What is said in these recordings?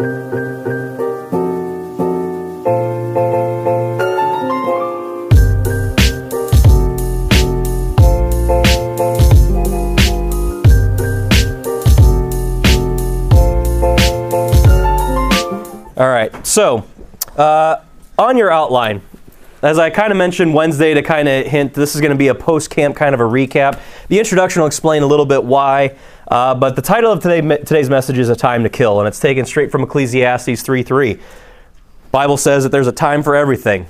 All right, so uh, on your outline, as I kind of mentioned Wednesday to kind of hint, this is going to be a post camp kind of a recap. The introduction will explain a little bit why, uh, but the title of today, today's message is A Time to Kill, and it's taken straight from Ecclesiastes 3 3. Bible says that there's a time for everything,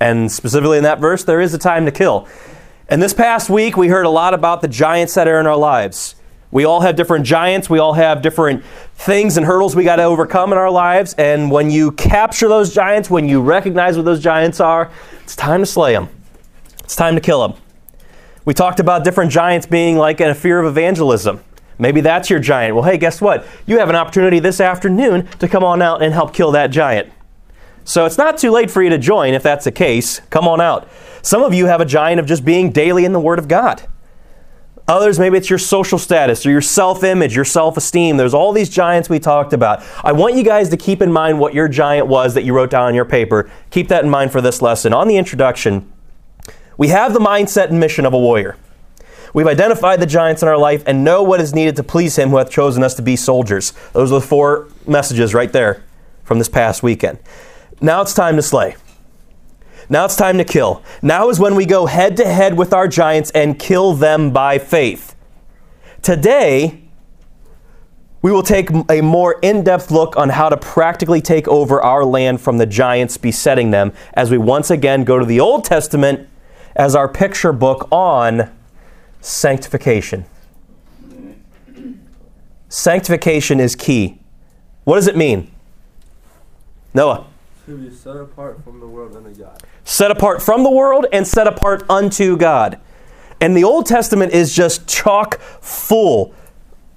and specifically in that verse, there is a time to kill. And this past week, we heard a lot about the giants that are in our lives. We all have different giants. We all have different things and hurdles we got to overcome in our lives. And when you capture those giants, when you recognize what those giants are, it's time to slay them. It's time to kill them. We talked about different giants being like a fear of evangelism. Maybe that's your giant. Well, hey, guess what? You have an opportunity this afternoon to come on out and help kill that giant. So it's not too late for you to join if that's the case. Come on out. Some of you have a giant of just being daily in the Word of God. Others, maybe it's your social status or your self image, your self esteem. There's all these giants we talked about. I want you guys to keep in mind what your giant was that you wrote down on your paper. Keep that in mind for this lesson. On the introduction, we have the mindset and mission of a warrior. We've identified the giants in our life and know what is needed to please Him who hath chosen us to be soldiers. Those are the four messages right there from this past weekend. Now it's time to slay. Now it's time to kill. Now is when we go head to head with our giants and kill them by faith. Today, we will take a more in depth look on how to practically take over our land from the giants besetting them as we once again go to the Old Testament as our picture book on sanctification. Sanctification is key. What does it mean? Noah. To be set apart from the world unto God. Set apart from the world and set apart unto God. And the Old Testament is just chock full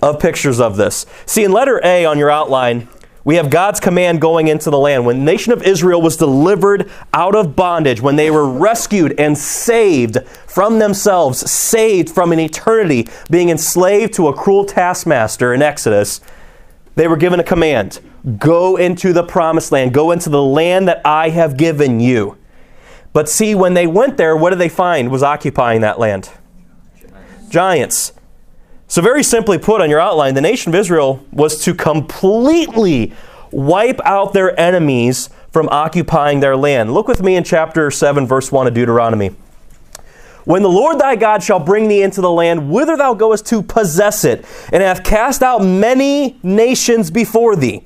of pictures of this. See, in letter A on your outline, we have God's command going into the land. When the nation of Israel was delivered out of bondage, when they were rescued and saved from themselves, saved from an eternity, being enslaved to a cruel taskmaster in Exodus, they were given a command go into the promised land, go into the land that I have given you. But see, when they went there, what did they find was occupying that land? Giants. Giants. So, very simply put on your outline, the nation of Israel was to completely wipe out their enemies from occupying their land. Look with me in chapter 7, verse 1 of Deuteronomy. When the Lord thy God shall bring thee into the land whither thou goest to possess it, and hath cast out many nations before thee,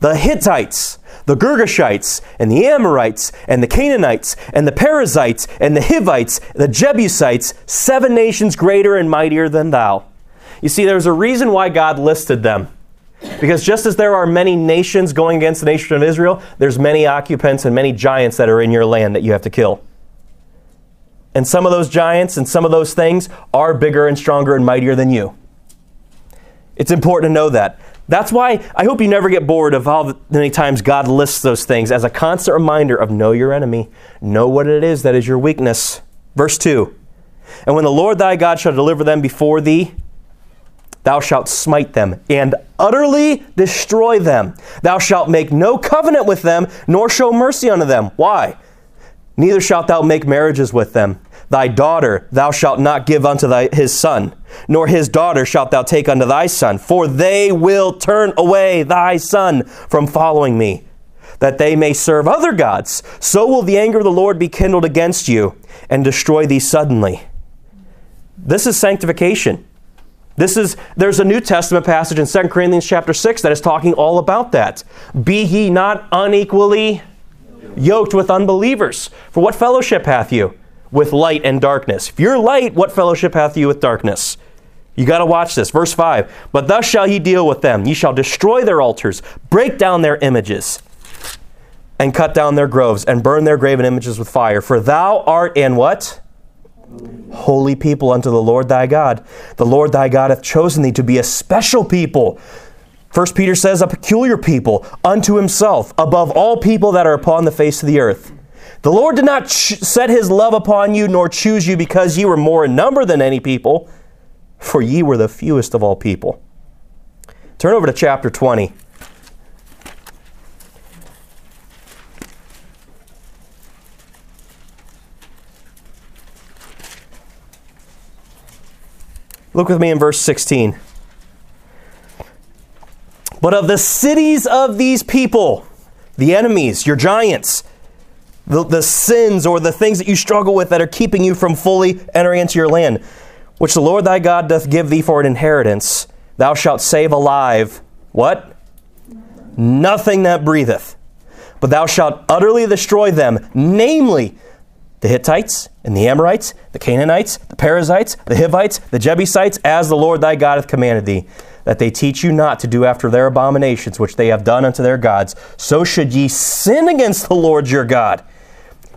the Hittites, the Girgashites, and the Amorites, and the Canaanites, and the Perizzites, and the Hivites, the Jebusites, seven nations greater and mightier than thou. You see, there's a reason why God listed them. Because just as there are many nations going against the nation of Israel, there's many occupants and many giants that are in your land that you have to kill. And some of those giants and some of those things are bigger and stronger and mightier than you. It's important to know that. That's why I hope you never get bored of how many times God lists those things as a constant reminder of know your enemy, know what it is that is your weakness. Verse 2 And when the Lord thy God shall deliver them before thee, thou shalt smite them and utterly destroy them. Thou shalt make no covenant with them, nor show mercy unto them. Why? Neither shalt thou make marriages with them. Thy daughter thou shalt not give unto thy, his son, nor his daughter shalt thou take unto thy son, for they will turn away thy son from following me, that they may serve other gods. So will the anger of the Lord be kindled against you, and destroy thee suddenly. This is sanctification. This is there's a New Testament passage in 2 Corinthians chapter 6 that is talking all about that. Be ye not unequally yoked with unbelievers. For what fellowship hath you? with light and darkness. If you're light, what fellowship hath you with darkness? You got to watch this. Verse 5 But thus shall ye deal with them. Ye shall destroy their altars, break down their images, and cut down their groves, and burn their graven images with fire. For thou art in what? Holy people unto the Lord thy God. The Lord thy God hath chosen thee to be a special people. First Peter says, a peculiar people unto himself, above all people that are upon the face of the earth. The Lord did not ch- set his love upon you, nor choose you because ye were more in number than any people, for ye were the fewest of all people. Turn over to chapter 20. Look with me in verse 16. But of the cities of these people, the enemies, your giants, the, the sins or the things that you struggle with that are keeping you from fully entering into your land, which the Lord thy God doth give thee for an inheritance, thou shalt save alive. What? Nothing that breatheth. But thou shalt utterly destroy them, namely the Hittites and the Amorites, the Canaanites, the Perizzites, the Hivites, the Jebusites, as the Lord thy God hath commanded thee, that they teach you not to do after their abominations which they have done unto their gods. So should ye sin against the Lord your God.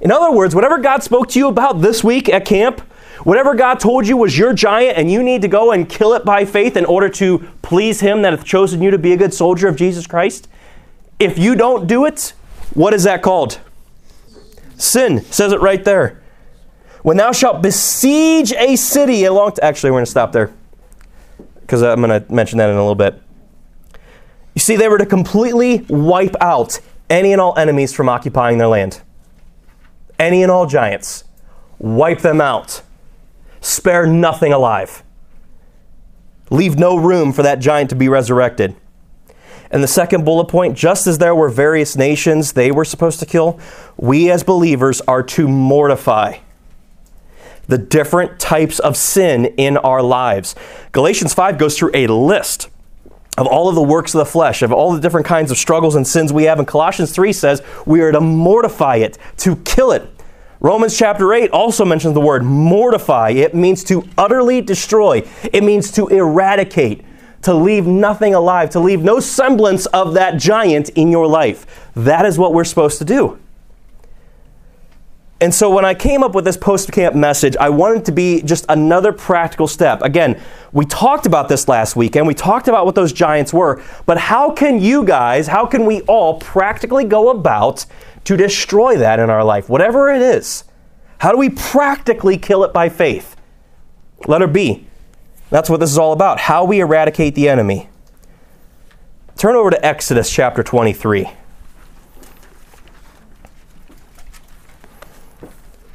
In other words, whatever God spoke to you about this week at camp, whatever God told you was your giant and you need to go and kill it by faith in order to please Him that hath chosen you to be a good soldier of Jesus Christ, if you don't do it, what is that called? Sin. Says it right there. When thou shalt besiege a city along. T- Actually, we're going to stop there because I'm going to mention that in a little bit. You see, they were to completely wipe out any and all enemies from occupying their land. Any and all giants. Wipe them out. Spare nothing alive. Leave no room for that giant to be resurrected. And the second bullet point just as there were various nations they were supposed to kill, we as believers are to mortify the different types of sin in our lives. Galatians 5 goes through a list of all of the works of the flesh, of all the different kinds of struggles and sins we have. And Colossians 3 says we are to mortify it, to kill it. Romans chapter 8 also mentions the word mortify. It means to utterly destroy, it means to eradicate, to leave nothing alive, to leave no semblance of that giant in your life. That is what we're supposed to do. And so when I came up with this post camp message, I wanted to be just another practical step. Again, we talked about this last week and we talked about what those giants were, but how can you guys, how can we all practically go about to destroy that in our life, whatever it is? How do we practically kill it by faith? Letter B. That's what this is all about how we eradicate the enemy. Turn over to Exodus chapter 23.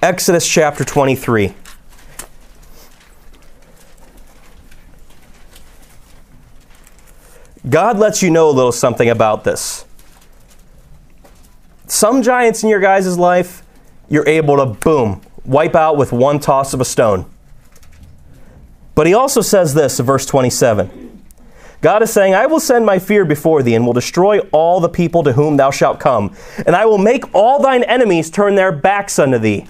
Exodus chapter 23. God lets you know a little something about this. Some giants in your guys' life, you're able to, boom, wipe out with one toss of a stone. But he also says this verse 27. God is saying, I will send my fear before thee, and will destroy all the people to whom thou shalt come. And I will make all thine enemies turn their backs unto thee.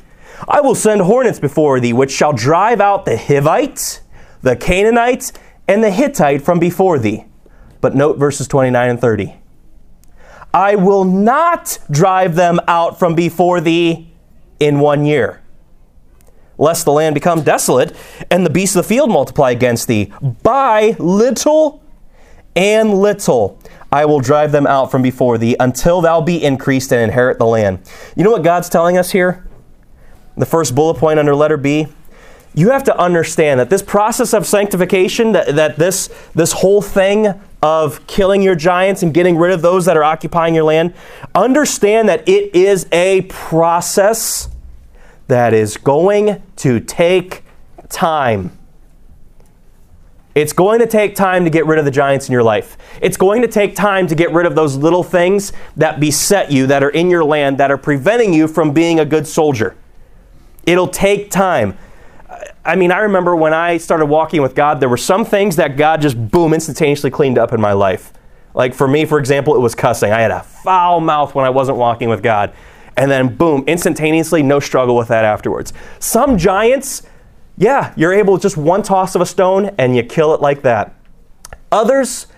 I will send hornets before thee, which shall drive out the Hivites, the Canaanites, and the Hittite from before thee. But note verses 29 and 30. I will not drive them out from before thee in one year, lest the land become desolate and the beasts of the field multiply against thee. By little and little I will drive them out from before thee until thou be increased and inherit the land. You know what God's telling us here? The first bullet point under letter B. You have to understand that this process of sanctification, that, that this, this whole thing of killing your giants and getting rid of those that are occupying your land, understand that it is a process that is going to take time. It's going to take time to get rid of the giants in your life. It's going to take time to get rid of those little things that beset you, that are in your land, that are preventing you from being a good soldier. It'll take time. I mean, I remember when I started walking with God, there were some things that God just boom instantaneously cleaned up in my life. Like for me, for example, it was cussing. I had a foul mouth when I wasn't walking with God. And then boom, instantaneously, no struggle with that afterwards. Some giants, yeah, you're able just one toss of a stone and you kill it like that. Others,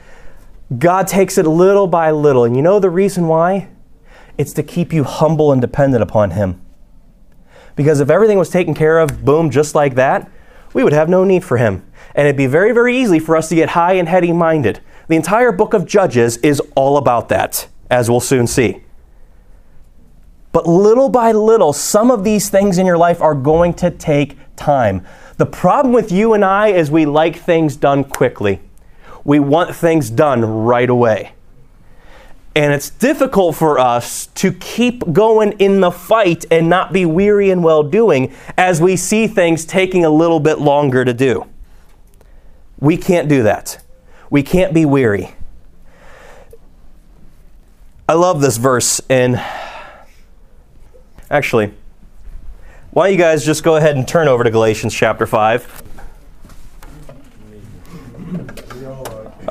God takes it little by little. And you know the reason why? It's to keep you humble and dependent upon Him. Because if everything was taken care of, boom, just like that, we would have no need for him. And it'd be very, very easy for us to get high and heady minded. The entire book of Judges is all about that, as we'll soon see. But little by little, some of these things in your life are going to take time. The problem with you and I is we like things done quickly. We want things done right away. And it's difficult for us to keep going in the fight and not be weary and well doing as we see things taking a little bit longer to do. We can't do that. We can't be weary. I love this verse in. Actually, why don't you guys just go ahead and turn over to Galatians chapter 5?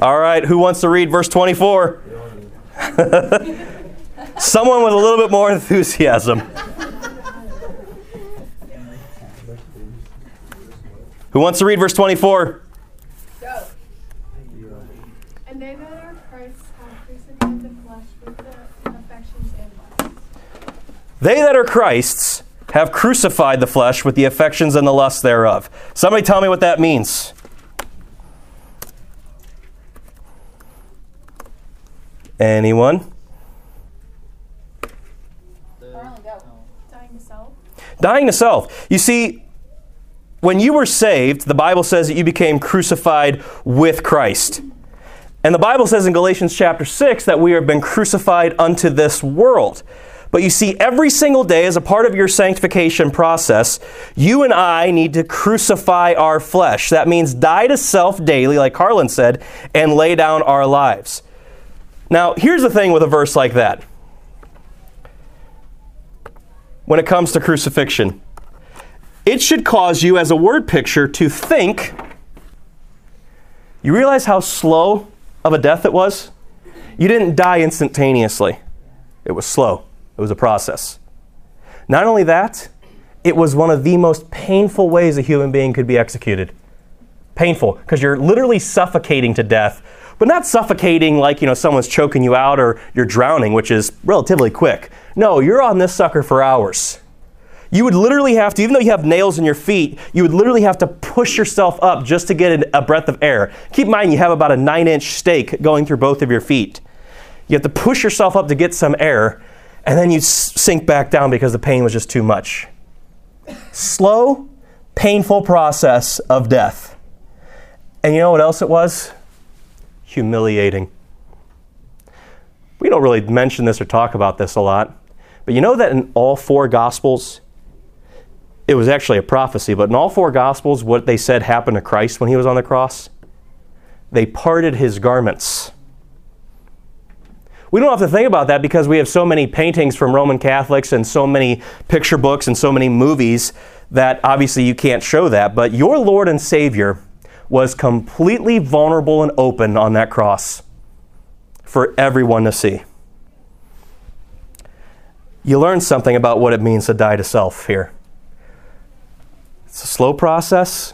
All right, who wants to read verse 24? Someone with a little bit more enthusiasm. Who wants to read verse 24? Go. And they that are Christ's have crucified the flesh with the affections and lusts. They that are Christ's have crucified the flesh with the affections and the lusts thereof. Somebody tell me what that means. Anyone? Dying to self. Dying to self. You see, when you were saved, the Bible says that you became crucified with Christ. And the Bible says in Galatians chapter 6 that we have been crucified unto this world. But you see, every single day, as a part of your sanctification process, you and I need to crucify our flesh. That means die to self daily, like Carlin said, and lay down our lives. Now, here's the thing with a verse like that when it comes to crucifixion it should cause you, as a word picture, to think. You realize how slow of a death it was? You didn't die instantaneously, it was slow, it was a process. Not only that, it was one of the most painful ways a human being could be executed. Painful, because you're literally suffocating to death, but not suffocating like, you know, someone's choking you out or you're drowning, which is relatively quick. No, you're on this sucker for hours. You would literally have to, even though you have nails in your feet, you would literally have to push yourself up just to get a breath of air. Keep in mind, you have about a nine inch stake going through both of your feet. You have to push yourself up to get some air, and then you sink back down because the pain was just too much. Slow, painful process of death. And you know what else it was? Humiliating. We don't really mention this or talk about this a lot, but you know that in all four Gospels, it was actually a prophecy, but in all four Gospels, what they said happened to Christ when he was on the cross, they parted his garments. We don't have to think about that because we have so many paintings from Roman Catholics and so many picture books and so many movies that obviously you can't show that. But your Lord and Savior was completely vulnerable and open on that cross for everyone to see. You learn something about what it means to die to self here. It's a slow process,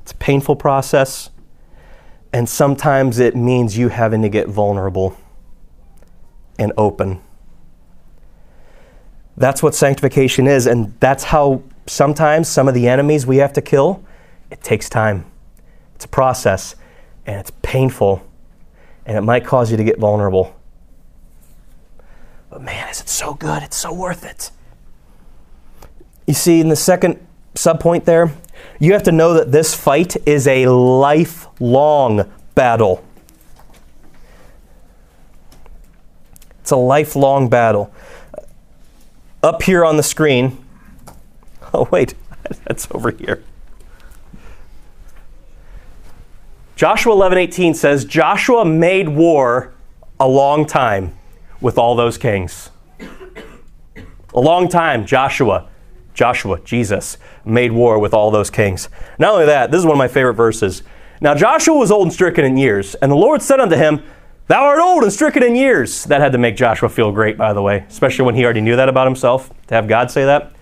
it's a painful process, and sometimes it means you having to get vulnerable and open. That's what sanctification is, and that's how sometimes some of the enemies we have to kill, it takes time. It's a process, and it's painful, and it might cause you to get vulnerable. But man, is it so good? It's so worth it. You see, in the second subpoint there, you have to know that this fight is a lifelong battle. It's a lifelong battle. Up here on the screen, oh, wait, that's over here. Joshua 11:18 says Joshua made war a long time with all those kings. A long time Joshua Joshua, Jesus, made war with all those kings. Not only that, this is one of my favorite verses. Now Joshua was old and stricken in years, and the Lord said unto him, Thou art old and stricken in years. That had to make Joshua feel great, by the way, especially when he already knew that about himself, to have God say that.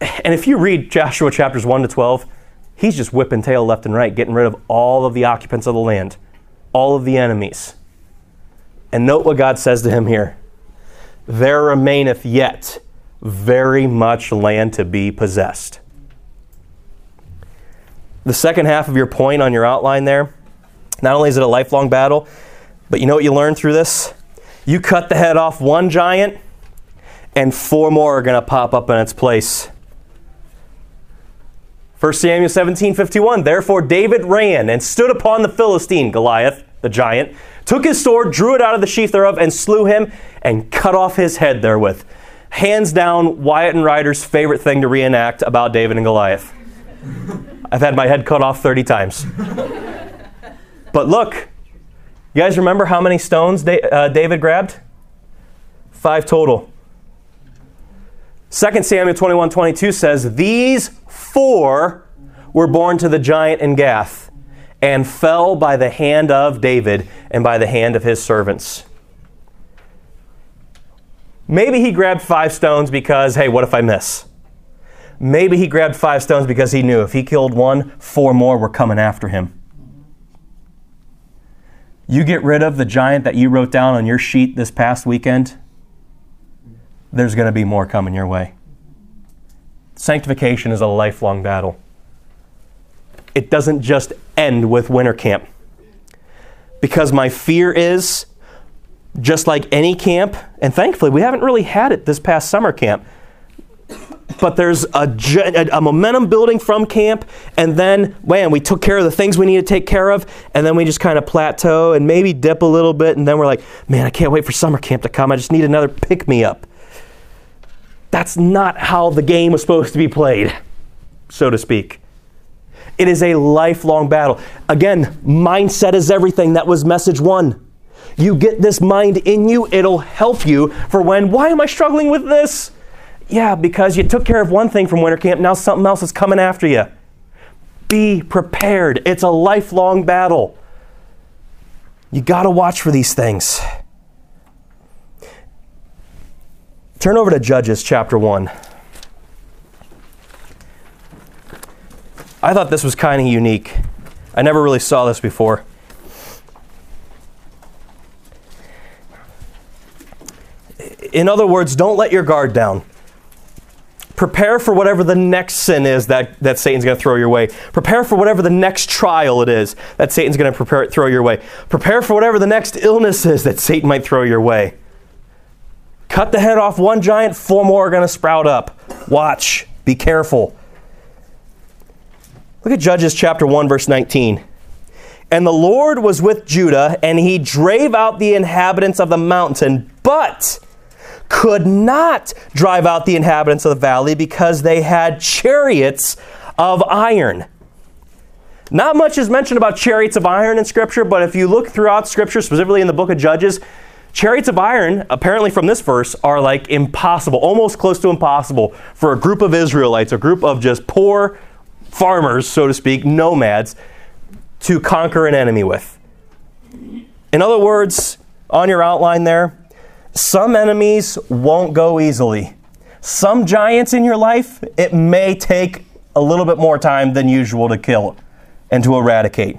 And if you read Joshua chapters 1 to 12, he's just whipping tail left and right, getting rid of all of the occupants of the land, all of the enemies. And note what God says to him here There remaineth yet very much land to be possessed. The second half of your point on your outline there, not only is it a lifelong battle, but you know what you learn through this? You cut the head off one giant, and four more are going to pop up in its place. 1 Samuel 17 51. Therefore David ran and stood upon the Philistine, Goliath, the giant, took his sword, drew it out of the sheath thereof, and slew him, and cut off his head therewith hands down Wyatt and Ryder's favorite thing to reenact about David and Goliath. I've had my head cut off 30 times. But look, you guys remember how many stones uh, David grabbed? Five total. 2 Samuel 21 22 says, These four were born to the giant in Gath and fell by the hand of David and by the hand of his servants. Maybe he grabbed five stones because, hey, what if I miss? Maybe he grabbed five stones because he knew if he killed one, four more were coming after him. You get rid of the giant that you wrote down on your sheet this past weekend, there's going to be more coming your way. Sanctification is a lifelong battle. It doesn't just end with winter camp. Because my fear is, just like any camp, and thankfully we haven't really had it this past summer camp, but there's a, a, momentum building from camp, and then, man, we took care of the things we need to take care of, and then we just kind of plateau and maybe dip a little bit, and then we're like, man, I can't wait for summer camp to come. I just need another pick me up. That's not how the game was supposed to be played, so to speak. It is a lifelong battle. Again, mindset is everything. That was message one. You get this mind in you, it'll help you for when, why am I struggling with this? Yeah, because you took care of one thing from winter camp, now something else is coming after you. Be prepared. It's a lifelong battle. You got to watch for these things. Turn over to Judges chapter 1. I thought this was kind of unique. I never really saw this before. In other words, don't let your guard down. Prepare for whatever the next sin is that, that Satan's going to throw your way. Prepare for whatever the next trial it is that Satan's going to prepare, throw your way. Prepare for whatever the next illness is that Satan might throw your way. Cut the head off one giant, four more are going to sprout up. Watch. Be careful. Look at Judges chapter 1, verse 19. And the Lord was with Judah, and he drave out the inhabitants of the mountain, but could not drive out the inhabitants of the valley because they had chariots of iron. Not much is mentioned about chariots of iron in Scripture, but if you look throughout Scripture, specifically in the book of Judges, chariots of iron, apparently from this verse, are like impossible, almost close to impossible for a group of Israelites, a group of just poor farmers, so to speak, nomads, to conquer an enemy with. In other words, on your outline there, some enemies won't go easily. Some giants in your life, it may take a little bit more time than usual to kill and to eradicate.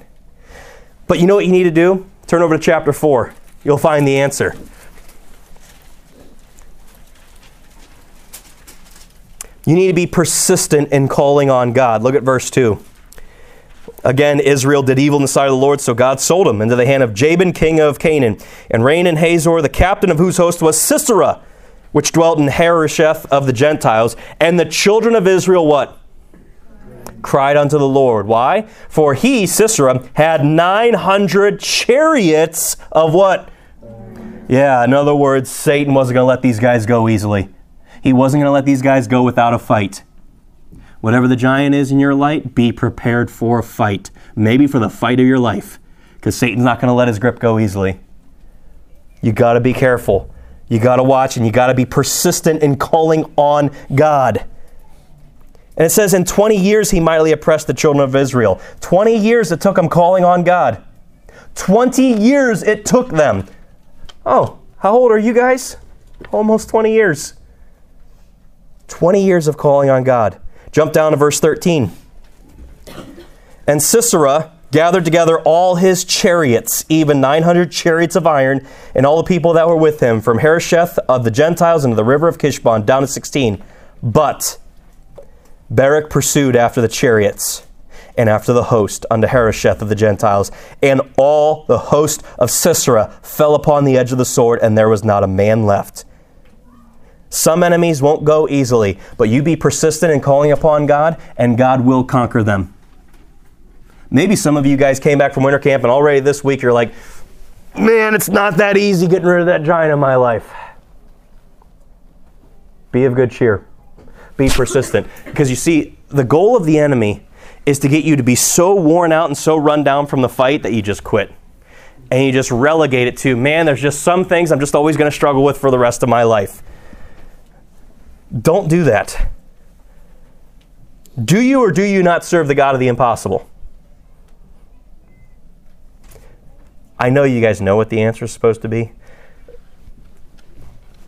But you know what you need to do? Turn over to chapter 4. You'll find the answer. You need to be persistent in calling on God. Look at verse 2. Again, Israel did evil in the sight of the Lord, so God sold him into the hand of Jabin, king of Canaan, and reigned in Hazor, the captain of whose host was Sisera, which dwelt in Harosheth of the Gentiles. And the children of Israel, what? Cried unto the Lord. Why? For he, Sisera, had 900 chariots of what? Yeah, in other words, Satan wasn't going to let these guys go easily. He wasn't going to let these guys go without a fight. Whatever the giant is in your light, be prepared for a fight. Maybe for the fight of your life, because Satan's not going to let his grip go easily. You got to be careful. You got to watch and you got to be persistent in calling on God. And it says, in 20 years he mightily oppressed the children of Israel. 20 years it took them calling on God. 20 years it took them. Oh, how old are you guys? Almost 20 years. 20 years of calling on God. Jump down to verse 13. And Sisera gathered together all his chariots, even 900 chariots of iron, and all the people that were with him, from Harosheth of the Gentiles into the river of Kishon, down to 16. But Barak pursued after the chariots and after the host unto Harosheth of the Gentiles, and all the host of Sisera fell upon the edge of the sword, and there was not a man left. Some enemies won't go easily, but you be persistent in calling upon God, and God will conquer them. Maybe some of you guys came back from winter camp, and already this week you're like, man, it's not that easy getting rid of that giant in my life. Be of good cheer. Be persistent. Because you see, the goal of the enemy is to get you to be so worn out and so run down from the fight that you just quit. And you just relegate it to, man, there's just some things I'm just always going to struggle with for the rest of my life. Don't do that. Do you or do you not serve the God of the impossible? I know you guys know what the answer is supposed to be.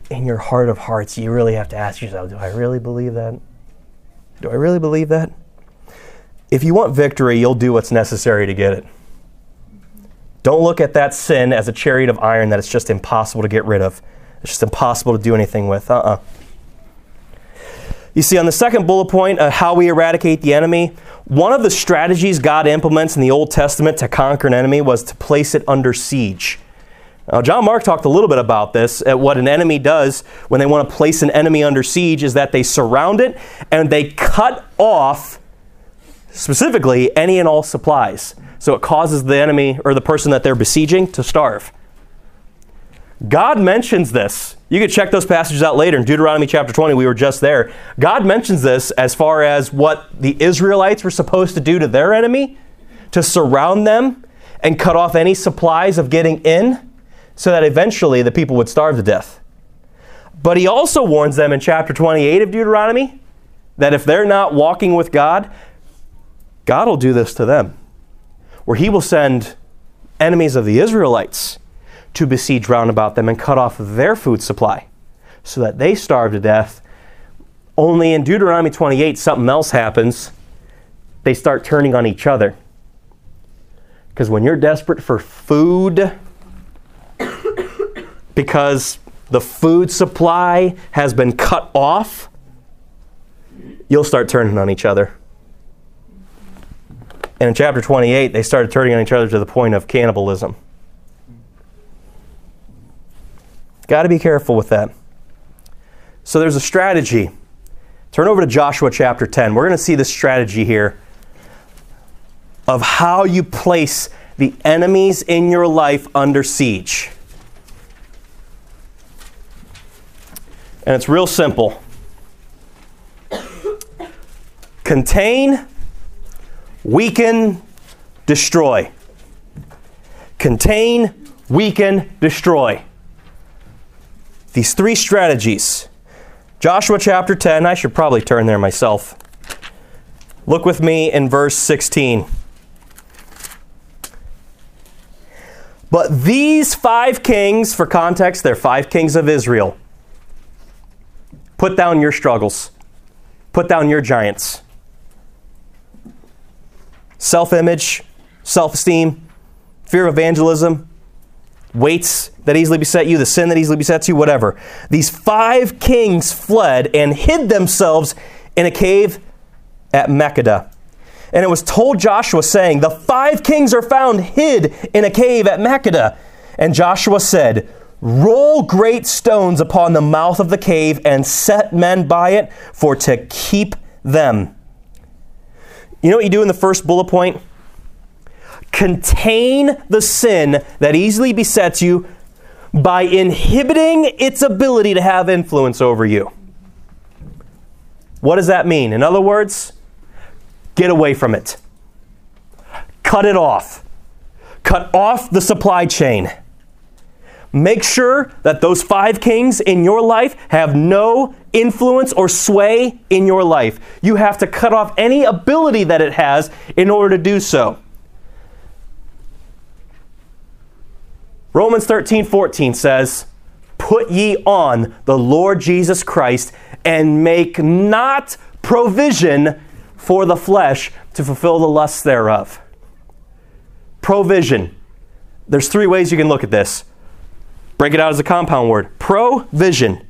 In your heart of hearts, you really have to ask yourself do I really believe that? Do I really believe that? If you want victory, you'll do what's necessary to get it. Don't look at that sin as a chariot of iron that it's just impossible to get rid of. It's just impossible to do anything with. Uh uh-uh. uh You see, on the second bullet point, uh, how we eradicate the enemy, one of the strategies God implements in the Old Testament to conquer an enemy was to place it under siege. Now, John Mark talked a little bit about this. At what an enemy does when they want to place an enemy under siege is that they surround it and they cut off, specifically, any and all supplies. So it causes the enemy or the person that they're besieging to starve. God mentions this. You can check those passages out later in Deuteronomy chapter 20. We were just there. God mentions this as far as what the Israelites were supposed to do to their enemy to surround them and cut off any supplies of getting in so that eventually the people would starve to death. But he also warns them in chapter 28 of Deuteronomy that if they're not walking with God, God will do this to them, where he will send enemies of the Israelites to besiege round about them and cut off their food supply so that they starve to death. Only in Deuteronomy 28, something else happens. They start turning on each other. Because when you're desperate for food, because the food supply has been cut off, you'll start turning on each other. And in chapter 28, they started turning on each other to the point of cannibalism. Got to be careful with that. So there's a strategy. Turn over to Joshua chapter 10. We're going to see this strategy here of how you place the enemies in your life under siege. And it's real simple contain, weaken, destroy. Contain, weaken, destroy. These three strategies. Joshua chapter 10, I should probably turn there myself. Look with me in verse 16. But these five kings, for context, they're five kings of Israel. Put down your struggles, put down your giants. Self image, self esteem, fear of evangelism, weights that easily beset you, the sin that easily besets you, whatever. These five kings fled and hid themselves in a cave at Makkedah. And it was told Joshua, saying, The five kings are found hid in a cave at Makkedah. And Joshua said, Roll great stones upon the mouth of the cave and set men by it for to keep them. You know what you do in the first bullet point? Contain the sin that easily besets you by inhibiting its ability to have influence over you. What does that mean? In other words, get away from it. Cut it off. Cut off the supply chain. Make sure that those five kings in your life have no influence or sway in your life. You have to cut off any ability that it has in order to do so. Romans 13 14 says, Put ye on the Lord Jesus Christ and make not provision for the flesh to fulfill the lusts thereof. Provision. There's three ways you can look at this Break it out as a compound word. Provision.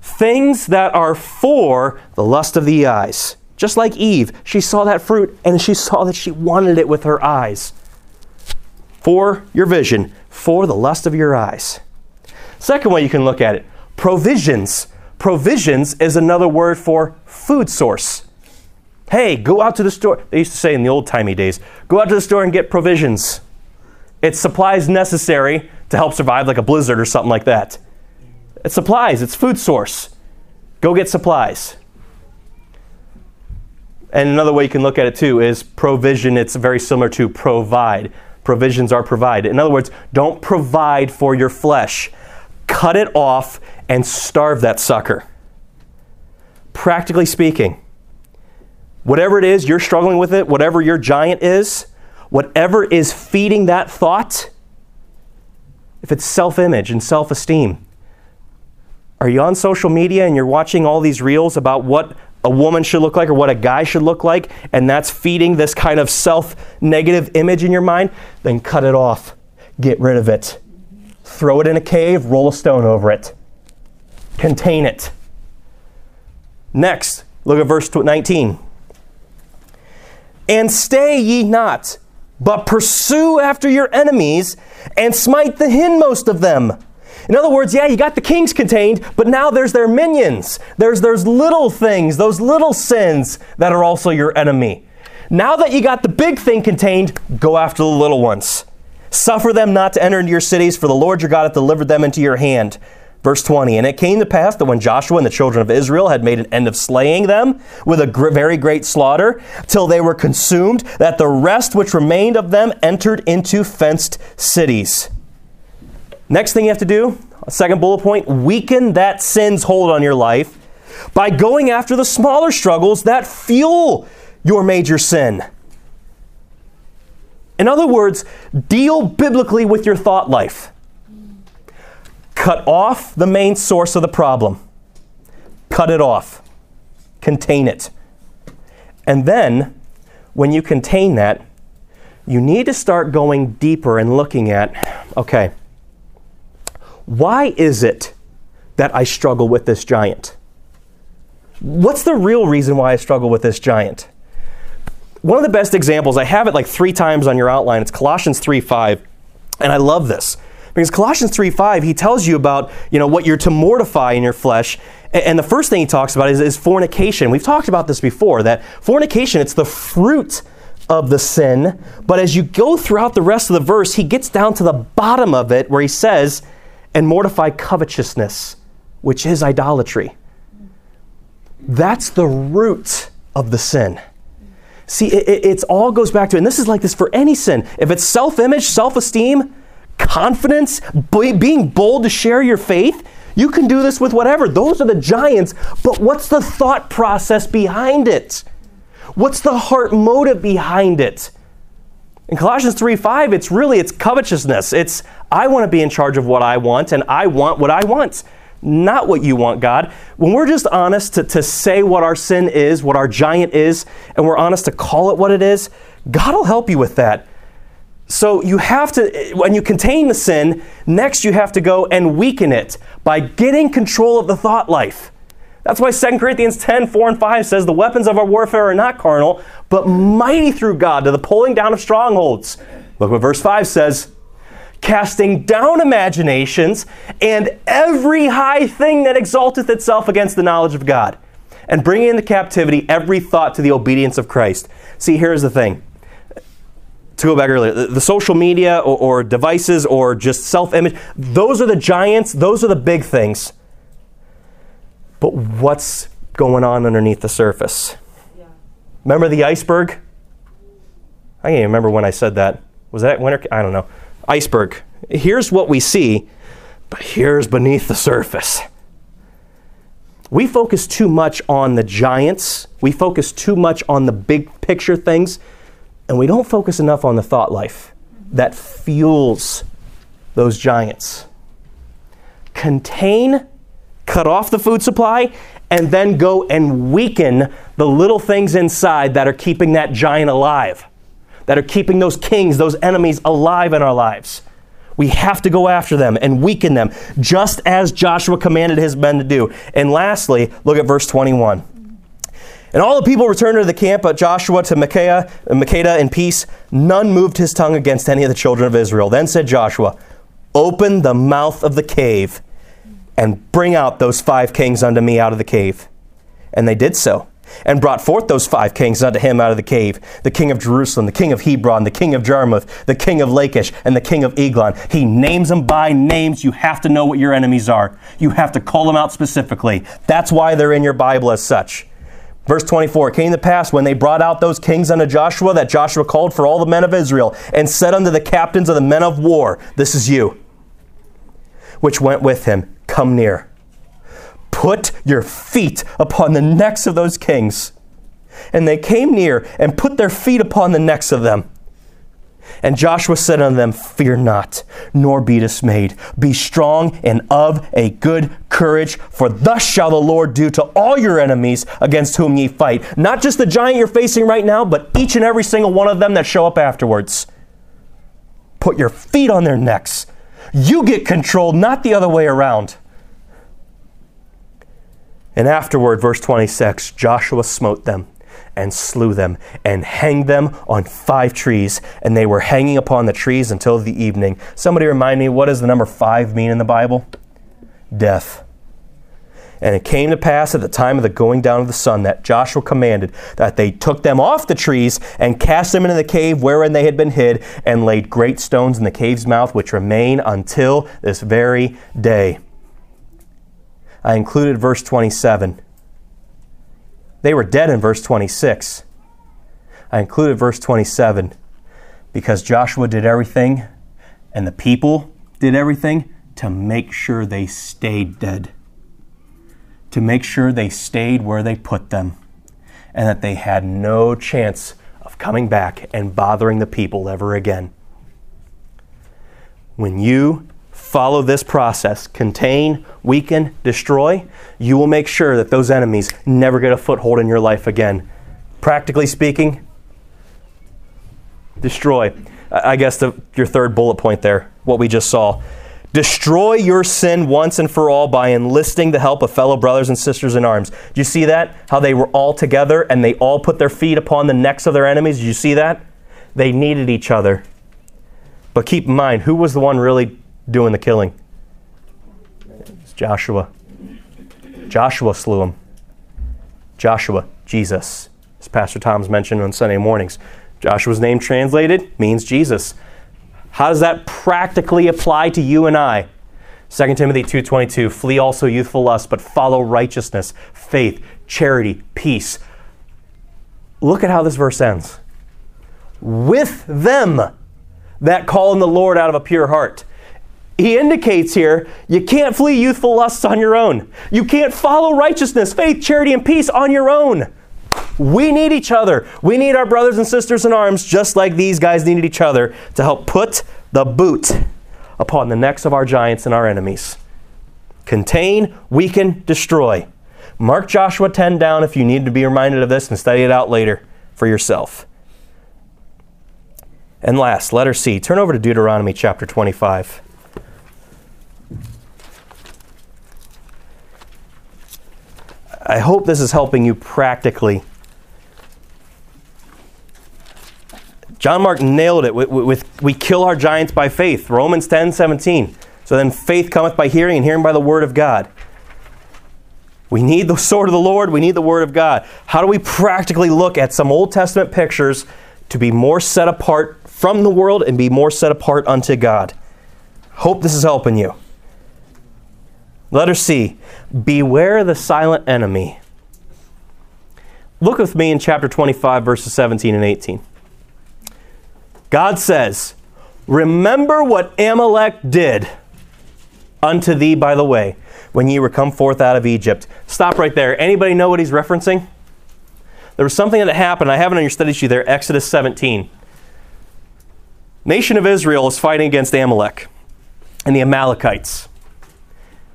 Things that are for the lust of the eyes. Just like Eve, she saw that fruit and she saw that she wanted it with her eyes. For your vision, for the lust of your eyes. Second way you can look at it provisions. Provisions is another word for food source. Hey, go out to the store. They used to say in the old timey days go out to the store and get provisions. It's supplies necessary to help survive like a blizzard or something like that. It's supplies, it's food source. Go get supplies. And another way you can look at it too is provision. It's very similar to provide. Provisions are provided. In other words, don't provide for your flesh. Cut it off and starve that sucker. Practically speaking, whatever it is you're struggling with it, whatever your giant is, whatever is feeding that thought, if it's self image and self esteem, are you on social media and you're watching all these reels about what a woman should look like or what a guy should look like, and that's feeding this kind of self negative image in your mind? Then cut it off. Get rid of it. Throw it in a cave, roll a stone over it. Contain it. Next, look at verse 19. And stay ye not, but pursue after your enemies and smite the hindmost of them. In other words, yeah, you got the kings contained, but now there's their minions. There's those little things, those little sins that are also your enemy. Now that you got the big thing contained, go after the little ones. Suffer them not to enter into your cities, for the Lord your God hath delivered them into your hand. Verse 20 And it came to pass that when Joshua and the children of Israel had made an end of slaying them with a gr- very great slaughter, till they were consumed, that the rest which remained of them entered into fenced cities. Next thing you have to do, second bullet point, weaken that sin's hold on your life by going after the smaller struggles that fuel your major sin. In other words, deal biblically with your thought life. Cut off the main source of the problem. Cut it off. Contain it. And then, when you contain that, you need to start going deeper and looking at okay, why is it that I struggle with this giant? What's the real reason why I struggle with this giant? One of the best examples, I have it like three times on your outline. It's Colossians 3 5. And I love this. Because Colossians 3 5, he tells you about you know, what you're to mortify in your flesh. And the first thing he talks about is, is fornication. We've talked about this before that fornication, it's the fruit of the sin. But as you go throughout the rest of the verse, he gets down to the bottom of it where he says, and mortify covetousness, which is idolatry. That's the root of the sin. See, it, it it's all goes back to, and this is like this for any sin. If it's self image, self esteem, confidence, being bold to share your faith, you can do this with whatever. Those are the giants, but what's the thought process behind it? What's the heart motive behind it? In Colossians 3 5, it's really it's covetousness. It's I want to be in charge of what I want, and I want what I want, not what you want, God. When we're just honest to, to say what our sin is, what our giant is, and we're honest to call it what it is, God will help you with that. So you have to, when you contain the sin, next you have to go and weaken it by getting control of the thought life. That's why 2 Corinthians 10, 4 and 5 says the weapons of our warfare are not carnal, but mighty through God to the pulling down of strongholds. Look what verse 5 says casting down imaginations and every high thing that exalteth itself against the knowledge of God, and bringing into captivity every thought to the obedience of Christ. See, here's the thing. To go back earlier, the, social media or, or devices or just self image, those are the giants, those are the big things. But what's going on underneath the surface? Yeah. Remember the iceberg? I can't even remember when I said that. Was that winter? I don't know iceberg. Here's what we see, but here's beneath the surface. We focus too much on the giants, we focus too much on the big picture things, and we don't focus enough on the thought life that fuels those giants. Contain, cut off the food supply, and then go and weaken the little things inside that are keeping that giant alive that are keeping those kings, those enemies alive in our lives. We have to go after them and weaken them, just as Joshua commanded his men to do. And lastly, look at verse 21. And all the people returned to the camp but Joshua to Micaiah, Makkedah in peace. None moved his tongue against any of the children of Israel. Then said Joshua, Open the mouth of the cave and bring out those five kings unto me out of the cave. And they did so and brought forth those five kings unto him out of the cave the king of Jerusalem, the king of Hebron, the king of Jarmuth, the king of Lachish, and the king of Eglon. He names them by names. You have to know what your enemies are, you have to call them out specifically. That's why they're in your Bible as such. Verse 24 It came to pass when they brought out those kings unto Joshua that Joshua called for all the men of Israel and said unto the captains of the men of war, This is you, which went with him, Come near. Put your feet upon the necks of those kings. And they came near and put their feet upon the necks of them. And Joshua said unto them, Fear not, nor be dismayed. Be strong and of a good courage, for thus shall the Lord do to all your enemies against whom ye fight. Not just the giant you're facing right now, but each and every single one of them that show up afterwards. Put your feet on their necks. You get controlled, not the other way around. And afterward, verse 26 Joshua smote them and slew them and hanged them on five trees. And they were hanging upon the trees until the evening. Somebody remind me, what does the number five mean in the Bible? Death. And it came to pass at the time of the going down of the sun that Joshua commanded that they took them off the trees and cast them into the cave wherein they had been hid, and laid great stones in the cave's mouth, which remain until this very day. I included verse 27. They were dead in verse 26. I included verse 27 because Joshua did everything and the people did everything to make sure they stayed dead, to make sure they stayed where they put them, and that they had no chance of coming back and bothering the people ever again. When you follow this process contain, weaken, destroy you will make sure that those enemies never get a foothold in your life again. Practically speaking, destroy. I guess the, your third bullet point there, what we just saw. Destroy your sin once and for all by enlisting the help of fellow brothers and sisters in arms. Do you see that? How they were all together and they all put their feet upon the necks of their enemies? Do you see that? They needed each other. But keep in mind, who was the one really doing the killing? It's Joshua. Joshua slew him. Joshua, Jesus, as Pastor Tom's mentioned on Sunday mornings. Joshua's name translated means Jesus. How does that practically apply to you and I? 2 Timothy 2:22 Flee also youthful lust but follow righteousness, faith, charity, peace. Look at how this verse ends. With them that call in the Lord out of a pure heart he indicates here you can't flee youthful lusts on your own. You can't follow righteousness, faith, charity, and peace on your own. We need each other. We need our brothers and sisters in arms, just like these guys needed each other to help put the boot upon the necks of our giants and our enemies. Contain, weaken, destroy. Mark Joshua 10 down if you need to be reminded of this and study it out later for yourself. And last, letter C. Turn over to Deuteronomy chapter 25. I hope this is helping you practically. John Mark nailed it with, with, we kill our giants by faith. Romans 10 17. So then faith cometh by hearing, and hearing by the word of God. We need the sword of the Lord, we need the word of God. How do we practically look at some Old Testament pictures to be more set apart from the world and be more set apart unto God? Hope this is helping you. Letter C Beware the silent enemy. Look with me in chapter 25, verses 17 and 18. God says, Remember what Amalek did unto thee by the way, when ye were come forth out of Egypt. Stop right there. Anybody know what he's referencing? There was something that happened. I have it on your study sheet there, Exodus 17. Nation of Israel is fighting against Amalek and the Amalekites.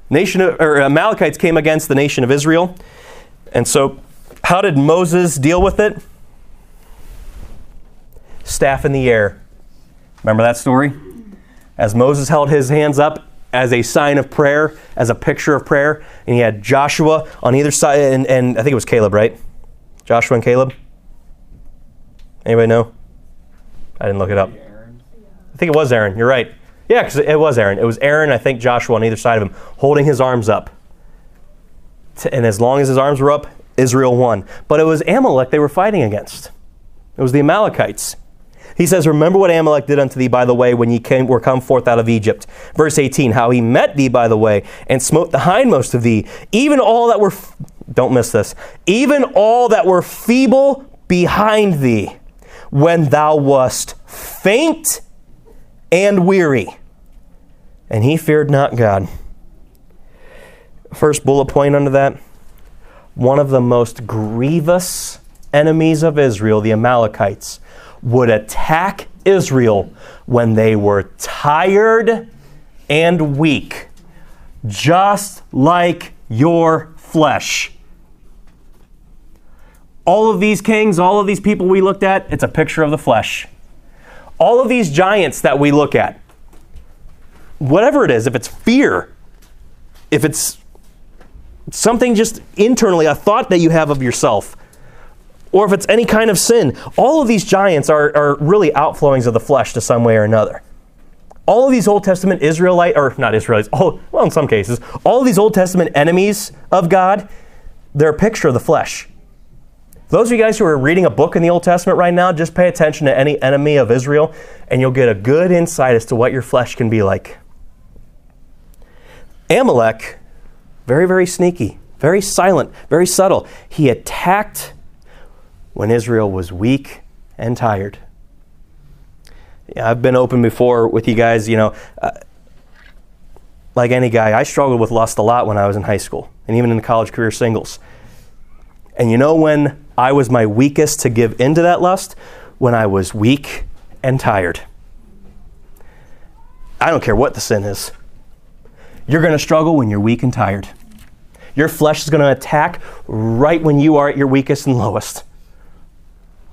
Nation of, or Amalekites came against the nation of Israel. And so, how did Moses deal with it? Staff in the air. Remember that story? As Moses held his hands up as a sign of prayer, as a picture of prayer, and he had Joshua on either side, and, and I think it was Caleb, right? Joshua and Caleb? Anybody know? I didn't look it up. I think it was Aaron. You're right. Yeah, because it was Aaron. It was Aaron, I think Joshua on either side of him, holding his arms up. And as long as his arms were up, Israel won. But it was Amalek they were fighting against. It was the Amalekites. He says, Remember what Amalek did unto thee by the way when ye came, were come forth out of Egypt. Verse 18, How he met thee by the way and smote the hindmost of thee, even all that were, f- don't miss this, even all that were feeble behind thee, when thou wast faint and weary. And he feared not God. First bullet point under that one of the most grievous enemies of Israel, the Amalekites, would attack Israel when they were tired and weak, just like your flesh. All of these kings, all of these people we looked at, it's a picture of the flesh. All of these giants that we look at, whatever it is, if it's fear, if it's something just internally, a thought that you have of yourself, or if it's any kind of sin. All of these giants are, are really outflowings of the flesh to some way or another. All of these Old Testament Israelite, or not Israelites, all, well, in some cases, all of these Old Testament enemies of God, they're a picture of the flesh. Those of you guys who are reading a book in the Old Testament right now, just pay attention to any enemy of Israel, and you'll get a good insight as to what your flesh can be like. Amalek very, very sneaky, very silent, very subtle. He attacked when Israel was weak and tired. Yeah, I've been open before with you guys, you know. Uh, like any guy, I struggled with lust a lot when I was in high school and even in the college career singles. And you know when I was my weakest to give into that lust? When I was weak and tired. I don't care what the sin is. You're going to struggle when you're weak and tired. Your flesh is going to attack right when you are at your weakest and lowest.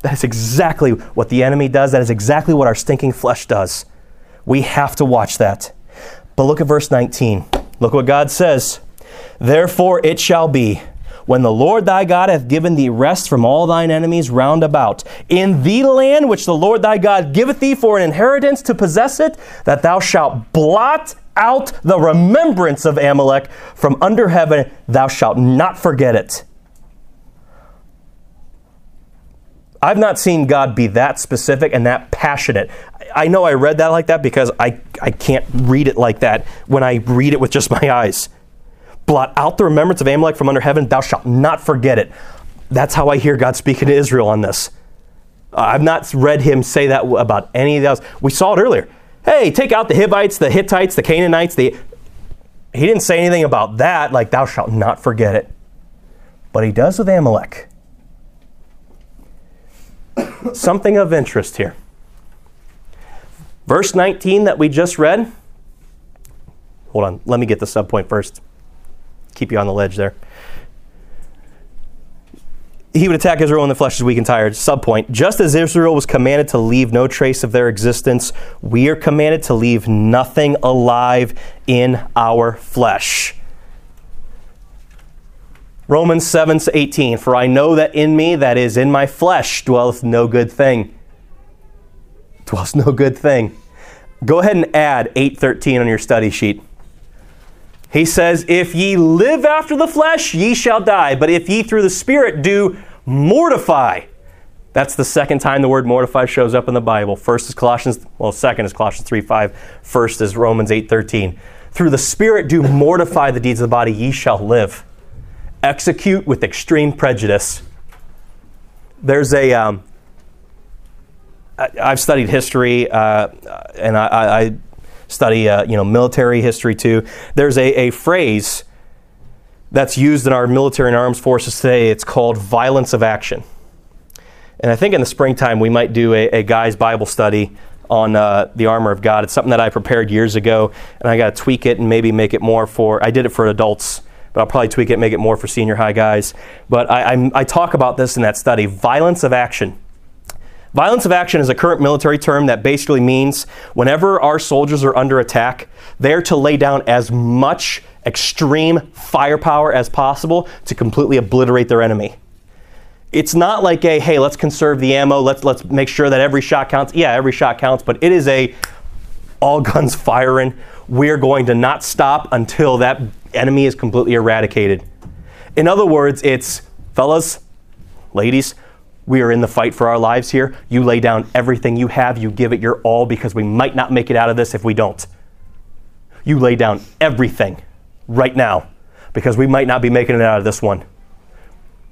That is exactly what the enemy does. That is exactly what our stinking flesh does. We have to watch that. But look at verse 19. Look what God says. Therefore it shall be when the Lord thy God hath given thee rest from all thine enemies round about, in the land which the Lord thy God giveth thee for an inheritance to possess it, that thou shalt blot out the remembrance of Amalek from under heaven, thou shalt not forget it. I've not seen God be that specific and that passionate. I know I read that like that because I, I can't read it like that when I read it with just my eyes blot out the remembrance of Amalek from under heaven, thou shalt not forget it. That's how I hear God speaking to Israel on this. I've not read him say that about any of those. We saw it earlier. Hey, take out the Hivites, the Hittites, the Canaanites. The... He didn't say anything about that, like, thou shalt not forget it. But he does with Amalek. Something of interest here. Verse 19 that we just read. Hold on, let me get the subpoint first keep you on the ledge there. He would attack Israel in the flesh as weak and tired. Subpoint Just as Israel was commanded to leave no trace of their existence, we are commanded to leave nothing alive in our flesh. Romans 7 to 18 For I know that in me, that is, in my flesh, dwelleth no good thing. Dwells no good thing. Go ahead and add 813 on your study sheet. He says, If ye live after the flesh, ye shall die. But if ye through the Spirit do mortify, that's the second time the word mortify shows up in the Bible. First is Colossians, well, second is Colossians 3 5. First is Romans 8 13. Through the Spirit do mortify the deeds of the body, ye shall live. Execute with extreme prejudice. There's a. Um, I've studied history, uh, and I, I study uh, you know military history too. There's a, a phrase that's used in our military and armed forces today. It's called violence of action. And I think in the springtime we might do a, a guy's Bible study on uh, the armor of God. It's something that I prepared years ago, and I got to tweak it and maybe make it more for. I did it for adults, but I'll probably tweak it, make it more for senior high guys. But I, I, I talk about this in that study: violence of action. Violence of action is a current military term that basically means whenever our soldiers are under attack, they're to lay down as much extreme firepower as possible to completely obliterate their enemy. It's not like a hey, let's conserve the ammo, let's let's make sure that every shot counts. Yeah, every shot counts, but it is a all guns firing. We're going to not stop until that enemy is completely eradicated. In other words, it's fellas, ladies, we are in the fight for our lives here. You lay down everything you have, you give it your all because we might not make it out of this if we don't. You lay down everything right now because we might not be making it out of this one.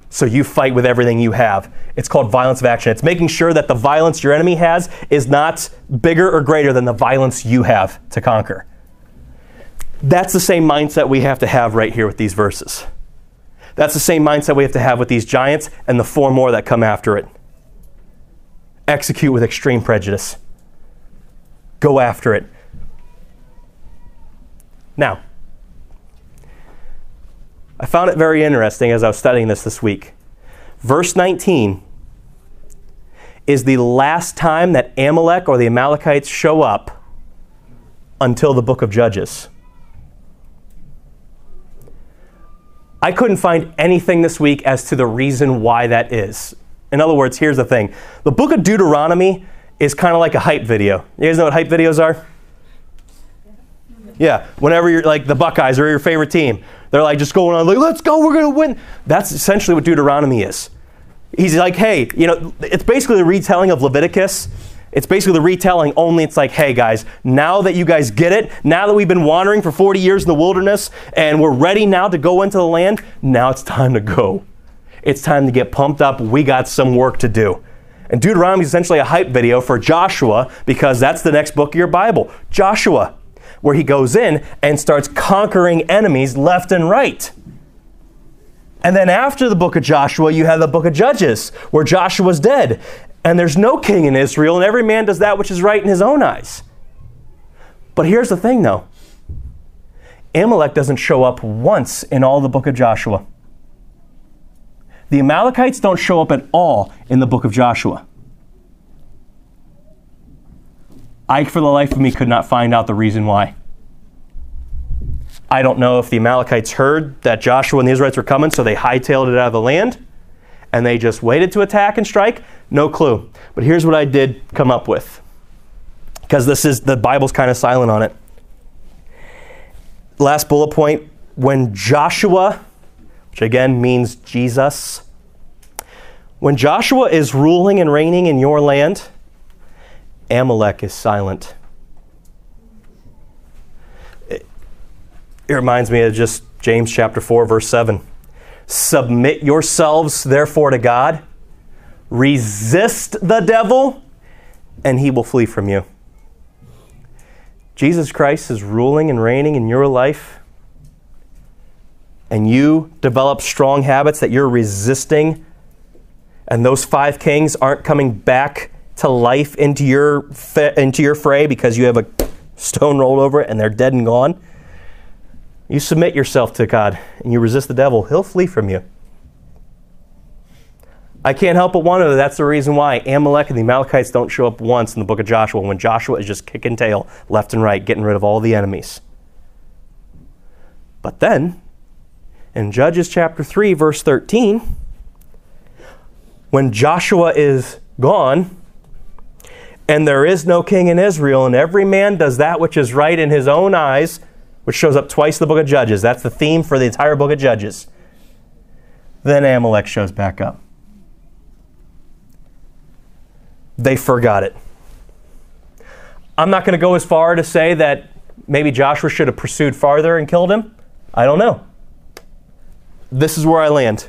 So you fight with everything you have. It's called violence of action. It's making sure that the violence your enemy has is not bigger or greater than the violence you have to conquer. That's the same mindset we have to have right here with these verses. That's the same mindset we have to have with these giants and the four more that come after it. Execute with extreme prejudice. Go after it. Now, I found it very interesting as I was studying this this week. Verse 19 is the last time that Amalek or the Amalekites show up until the book of Judges. I couldn't find anything this week as to the reason why that is. In other words, here's the thing the book of Deuteronomy is kind of like a hype video. You guys know what hype videos are? Yeah, whenever you're like the Buckeyes or your favorite team, they're like just going on like, "Let's go, we're gonna win." That's essentially what Deuteronomy is. He's like, "Hey, you know, it's basically the retelling of Leviticus." It's basically the retelling, only it's like, hey guys, now that you guys get it, now that we've been wandering for 40 years in the wilderness and we're ready now to go into the land, now it's time to go. It's time to get pumped up. We got some work to do. And Deuteronomy is essentially a hype video for Joshua because that's the next book of your Bible. Joshua, where he goes in and starts conquering enemies left and right. And then after the book of Joshua, you have the book of Judges, where Joshua's dead and there's no king in Israel, and every man does that which is right in his own eyes. But here's the thing, though Amalek doesn't show up once in all the book of Joshua. The Amalekites don't show up at all in the book of Joshua. I, for the life of me, could not find out the reason why. I don't know if the Amalekites heard that Joshua and the Israelites were coming, so they hightailed it out of the land and they just waited to attack and strike? No clue. But here's what I did come up with. Because this is the Bible's kind of silent on it. Last bullet point when Joshua, which again means Jesus, when Joshua is ruling and reigning in your land, Amalek is silent. It reminds me of just James chapter 4, verse 7. Submit yourselves, therefore, to God. Resist the devil, and he will flee from you. Jesus Christ is ruling and reigning in your life, and you develop strong habits that you're resisting, and those five kings aren't coming back to life into your, into your fray because you have a stone rolled over it and they're dead and gone you submit yourself to God and you resist the devil, he'll flee from you. I can't help but wonder that that's the reason why Amalek and the Amalekites don't show up once in the book of Joshua when Joshua is just kicking tail left and right, getting rid of all the enemies. But then, in Judges chapter 3, verse 13, when Joshua is gone and there is no king in Israel, and every man does that which is right in his own eyes, which shows up twice in the book of Judges. That's the theme for the entire book of Judges. Then Amalek shows back up. They forgot it. I'm not going to go as far to say that maybe Joshua should have pursued farther and killed him. I don't know. This is where I land.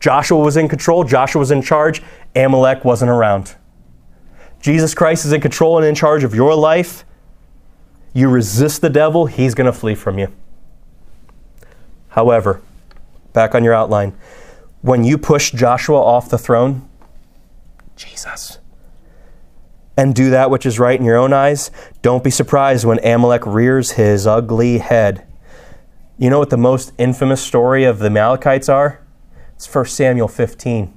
Joshua was in control, Joshua was in charge, Amalek wasn't around. Jesus Christ is in control and in charge of your life you resist the devil, he's going to flee from you. However, back on your outline, when you push Joshua off the throne, Jesus, and do that which is right in your own eyes, don't be surprised when Amalek rears his ugly head. You know what the most infamous story of the Amalekites are? It's 1 Samuel 15.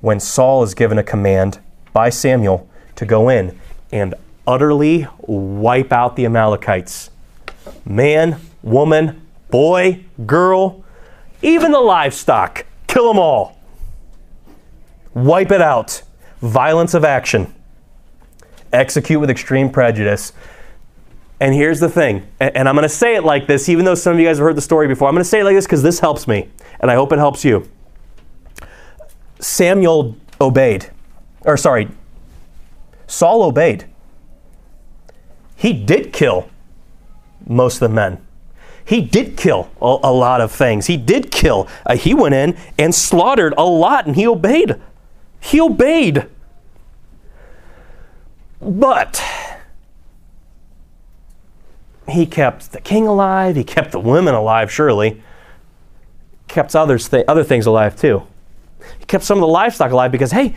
When Saul is given a command by Samuel to go in and utterly wipe out the Amalekites. Man, woman, boy, girl, even the livestock. Kill them all. Wipe it out. Violence of action. Execute with extreme prejudice. And here's the thing, and I'm going to say it like this, even though some of you guys have heard the story before. I'm going to say it like this because this helps me, and I hope it helps you. Samuel obeyed. Or, sorry, Saul obeyed. He did kill most of the men. He did kill a, a lot of things. He did kill. Uh, he went in and slaughtered a lot and he obeyed. He obeyed. But he kept the king alive, he kept the women alive, surely. Kept others th- other things alive too. He kept some of the livestock alive because, hey,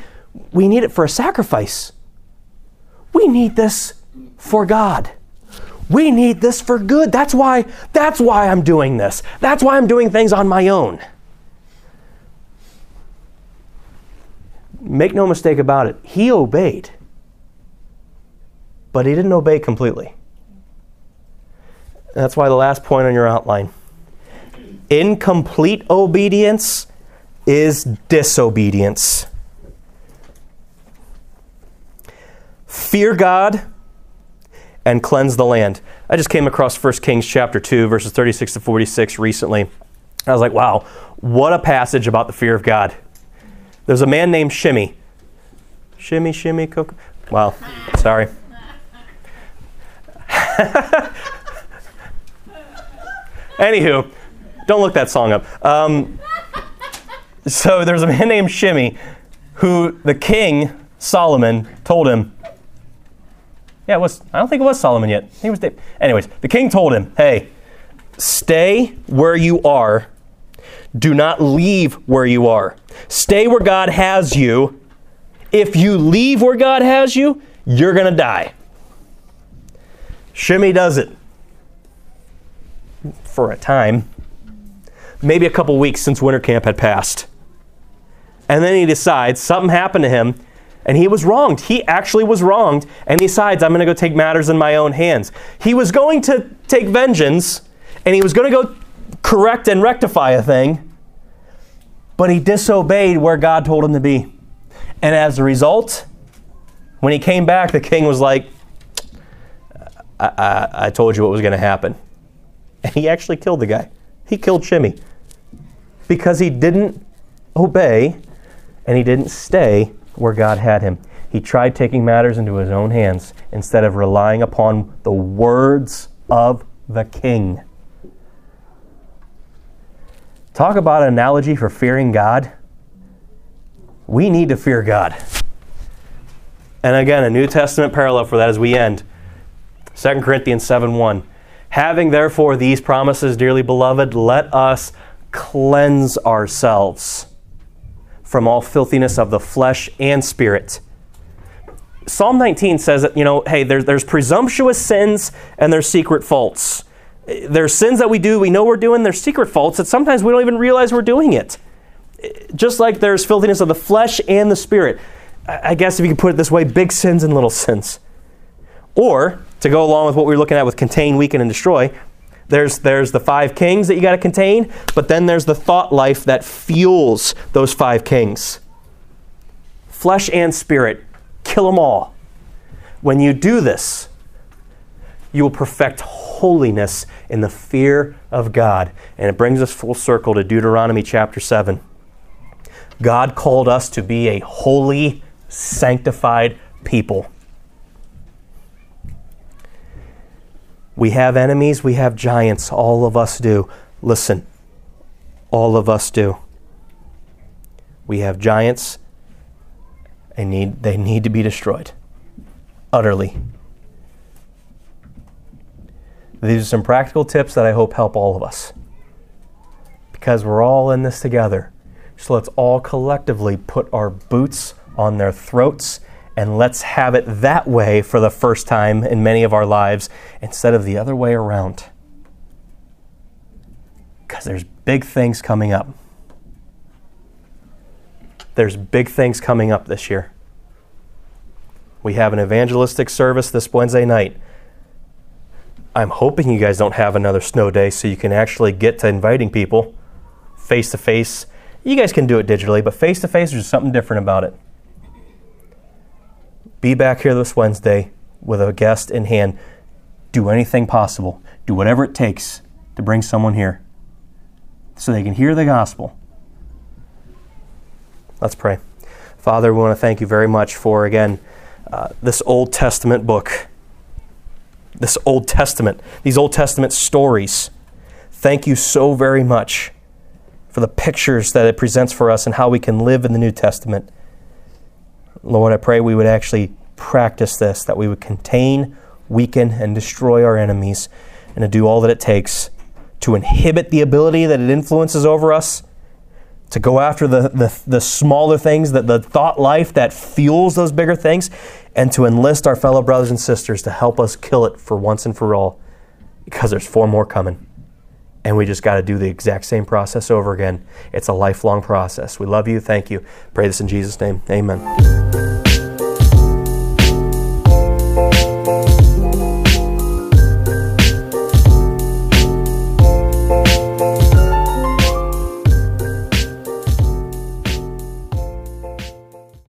we need it for a sacrifice. We need this for God. We need this for good. That's why that's why I'm doing this. That's why I'm doing things on my own. Make no mistake about it. He obeyed. But he didn't obey completely. That's why the last point on your outline. Incomplete obedience is disobedience. Fear God and cleanse the land. I just came across 1 Kings chapter 2 verses 36 to 46 recently. I was like, wow, what a passage about the fear of God. There's a man named Shimmy. Shimmy, shimmy, cook. Wow, sorry. Anywho, don't look that song up. Um, so there's a man named Shimmy who the king, Solomon, told him, yeah, it was. I don't think it was Solomon yet. He was. David. Anyways, the king told him, "Hey, stay where you are. Do not leave where you are. Stay where God has you. If you leave where God has you, you're gonna die." Shimmy does it for a time, maybe a couple weeks since winter camp had passed. And then he decides something happened to him and he was wronged. He actually was wronged and decides, I'm going to go take matters in my own hands. He was going to take vengeance and he was going to go correct and rectify a thing, but he disobeyed where God told him to be. And as a result, when he came back, the king was like, I, I, I told you what was going to happen. And he actually killed the guy. He killed Shimmy because he didn't obey and he didn't stay where God had him. He tried taking matters into his own hands instead of relying upon the words of the king. Talk about an analogy for fearing God. We need to fear God. And again, a New Testament parallel for that as we end. 2 Corinthians 7 1. Having therefore these promises, dearly beloved, let us cleanse ourselves from all filthiness of the flesh and spirit. Psalm 19 says that, you know, hey, there's, there's presumptuous sins and there's secret faults. There's sins that we do, we know we're doing, there's secret faults that sometimes we don't even realize we're doing it. Just like there's filthiness of the flesh and the spirit. I guess if you could put it this way, big sins and little sins. Or, to go along with what we were looking at with contain, weaken, and destroy, there's, there's the five kings that you got to contain, but then there's the thought life that fuels those five kings. Flesh and spirit, kill them all. When you do this, you will perfect holiness in the fear of God. And it brings us full circle to Deuteronomy chapter 7. God called us to be a holy, sanctified people. We have enemies, we have giants. All of us do. Listen, all of us do. We have giants, and need, they need to be destroyed utterly. These are some practical tips that I hope help all of us. Because we're all in this together. So let's all collectively put our boots on their throats and let's have it that way for the first time in many of our lives instead of the other way around. Because there's big things coming up. There's big things coming up this year. We have an evangelistic service this Wednesday night. I'm hoping you guys don't have another snow day so you can actually get to inviting people face to face. You guys can do it digitally, but face to face, there's something different about it be back here this Wednesday with a guest in hand. Do anything possible. Do whatever it takes to bring someone here so they can hear the gospel. Let's pray. Father, we want to thank you very much for, again, uh, this Old Testament book, this Old Testament, these Old Testament stories. Thank you so very much for the pictures that it presents for us and how we can live in the New Testament. Lord, I pray we would actually practice this, that we would contain, weaken, and destroy our enemies, and to do all that it takes to inhibit the ability that it influences over us, to go after the, the, the smaller things, that the thought life that fuels those bigger things, and to enlist our fellow brothers and sisters to help us kill it for once and for all, because there's four more coming. And we just got to do the exact same process over again. It's a lifelong process. We love you. Thank you. Pray this in Jesus' name. Amen.